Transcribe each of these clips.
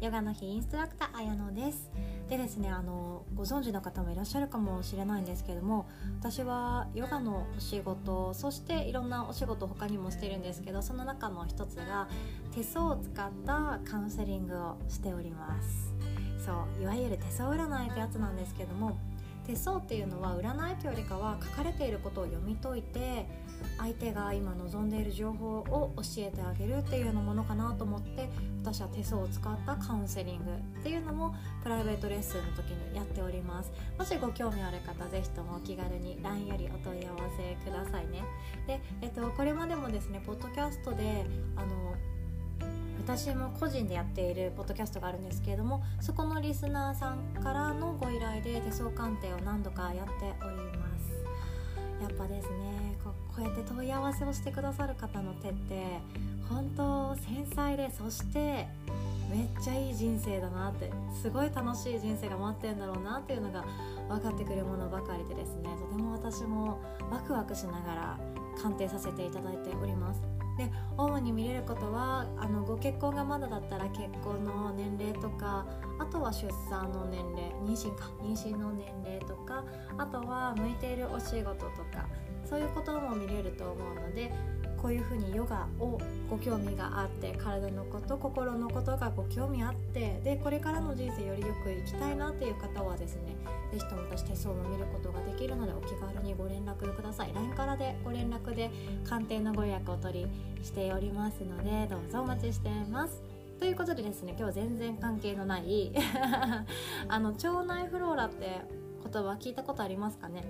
ヨガの日インストラクター綾乃です。でですねあのご存知の方もいらっしゃるかもしれないんですけども私はヨガのお仕事そしていろんなお仕事他にもしてるんですけどその中の一つが手相を使ったカウンセリングをしております。そういわゆる手相占いってやつなんですけども手相っていうのは占いというよりかは書かれていることを読み解いて相手が今望んでいる情報を教えてあげるっていうようなものかなと思って私は手相を使ったカウンセリングっていうのもプライベートレッスンの時にやっております。もしご興味ある方ぜひともお気軽に LINE よりお問い合わせくださいね。で、えっと、これまでもですねポッドキャストであの私も個人でやっているポッドキャストがあるんですけれどもそこのリスナーさんからのご依頼で手相鑑定を何度かやっております。っぱですねこうやって問い合わせをしてくださる方の手って本当繊細でそしてめっちゃいい人生だなってすごい楽しい人生が待ってるんだろうなっていうのが分かってくるものばかりでですねとても私もワクワクしながら鑑定させていただいております。で主に見れることはあのご結婚がまだだったら結婚の年齢とかあとは出産の年齢妊娠か妊娠の年齢とかあとは向いているお仕事とかそういうことも見れると思うのでこういうふうにヨガをご興味があって体のこと心のことがご興味あってでこれからの人生よりよく生きたいなっていう方はですね是非とも私手相も見ることができるのでお気軽にご連絡ください。LINE からでご連絡で鑑定のご予約を取りしておりますのでどうぞお待ちしています。ということでですね今日全然関係のない あの腸内フローラって言葉聞いたことありますかね？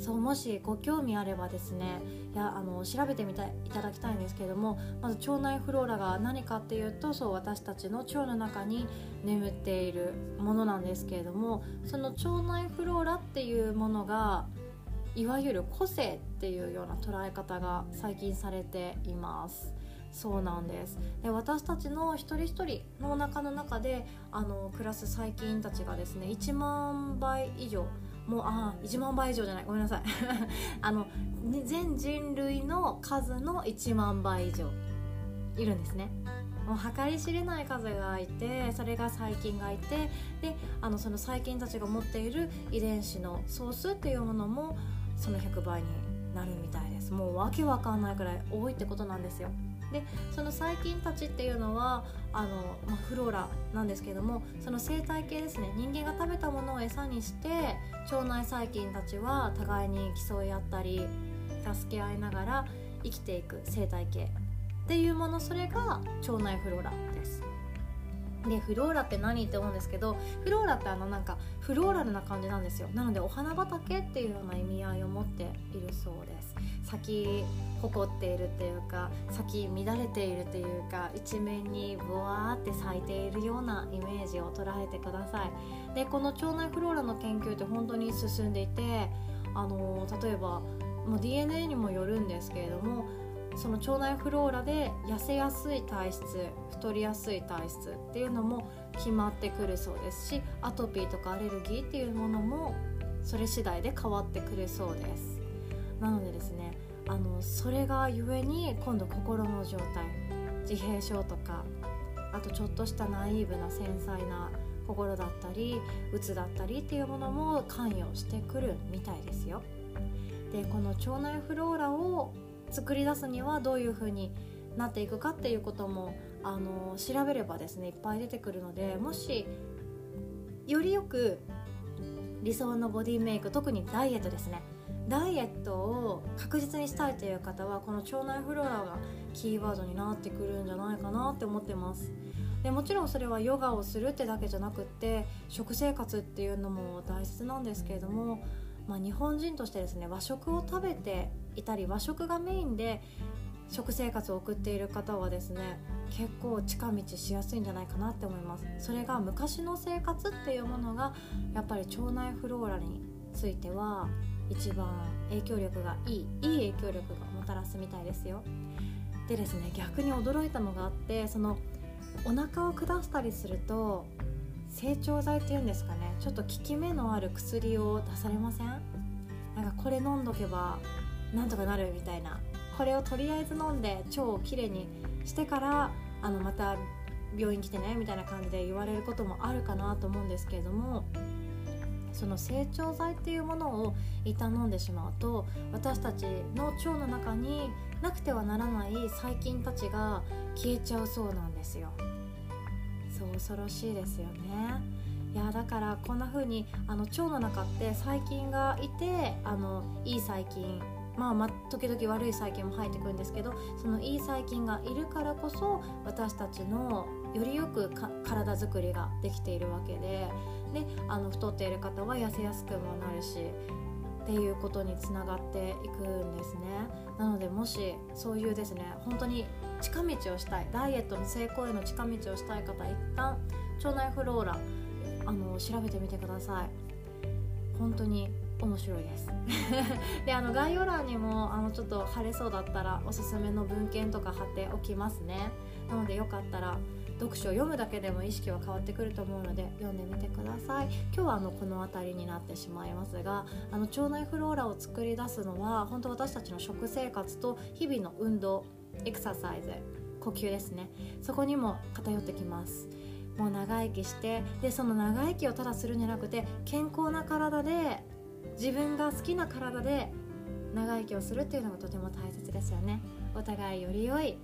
そうもしご興味あればですねいやあの調べてみたいただきたいんですけれどもまず腸内フローラが何かっていうとそう私たちの腸の中に眠っているものなんですけれどもその腸内フローラっていうものがいわゆる個性っていうような捉え方が最近されています。そうなんです。で私たちの一人一人のお腹の中であの暮らす細菌たちがですね1万倍以上もうあ1万倍以上じゃない。ごめんなさい。あの全人類の数の1万倍以上。いるんですね。もう計り知れない数がいてそれが細菌がいてであのその細菌たちが持っている遺伝子の総数っていうものもその100倍になるみたいです。もうわけわかんないくらい多いってことなんですよ。でその細菌たちっていうのはあの、まあ、フローラなんですけどもその生態系ですね人間が食べたものを餌にして腸内細菌たちは互いに競い合ったり助け合いながら生きていく生態系っていうものそれが腸内フローラです。でフローラって何って思うんですけどフローラってあのなんかフローラルな感じなんですよ。なのでお花畑っていうような意味合いを持っているそうです。咲き誇っているっていうか咲き乱れているというか一面にブワーって咲いているようなイメージを捉えてください。でこの腸内フローラの研究って本当に進んでいてあの例えばもう DNA にもよるんですけれどもその腸内フローラで痩せやすい体質太りやすい体質っていうのも決まってくるそうですしアトピーとかアレルギーっていうものもそれ次第で変わってくるそうです。なのでですねあのそれがゆえに今度心の状態自閉症とかあとちょっとしたナイーブな繊細な心だったりうつだったりっていうものも関与してくるみたいですよ。でこの腸内フローラを作り出すにはどういう風になっていくかっていうこともあの調べればですねいっぱい出てくるのでもしよりよく理想のボディメイク特にダイエットですね。ダイエットを確実にしたいという方はこの腸内フローラがキーワードになってくるんじゃないかなって思ってます。でもちろんそれはヨガをするってだけじゃなくって食生活っていうのも大切なんですけれども、まあ、日本人としてですね和食を食べていたり和食がメインで食生活を送っている方はですね結構近道しやすいんじゃないかなって思います。それが昔の生活っていうものがやっぱり腸内フローラについては一番影響力がいいいい影響力がもたらすみたいですよ。でですね逆に驚いたのがあってそのお腹を下したりすると成長剤っていうんですかねちょっと効き目のある薬を出されません？なんかこれ飲んどけばなんとかなるみたいな。これをとりあえず飲んで腸をきれいにしてからあのまた病院来てねみたいな感じで言われることもあるかなと思うんですけれどもその成長剤っていうものを一旦飲んでしまうと私たちの腸の中になくてはならない細菌たちが消えちゃうそうなんですよ。そう恐ろしいですよね。いやだからこんな風にあの腸の中って細菌がいてあのいい細菌まあ、ま時々悪い細菌も入ってくるんですけどそのいい細菌がいるからこそ私たちのよりよく体づくりができているわけでであの太っている方は痩せやすくもなるしっていうことにつながっていくんですね。なのでもしそういうですね本当に近道をしたいダイエットの成功への近道をしたい方一旦腸内フローラあの調べてみてください。本当に面白いです。であの概要欄にもあのちょっと晴れそうだったらおすすめの文献とか貼っておきますね。なのでよかったら読書を読むだけでも意識は変わってくると思うので読んでみてください。今日はあのこの辺りになってしまいますがあの腸内フローラを作り出すのは本当私たちの食生活と日々の運動エクササイズ呼吸ですね。そこにも偏ってきます。もう長生きしてでその長生きをただするんじゃなくて健康な体で自分が好きな体で長生きをするっていうのがとても大切ですよね。お互いより良い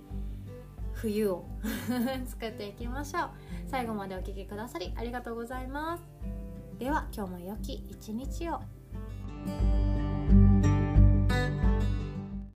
冬を 作っていきましょう。最後までお聴きくださりありがとうございます。では今日も良き一日を。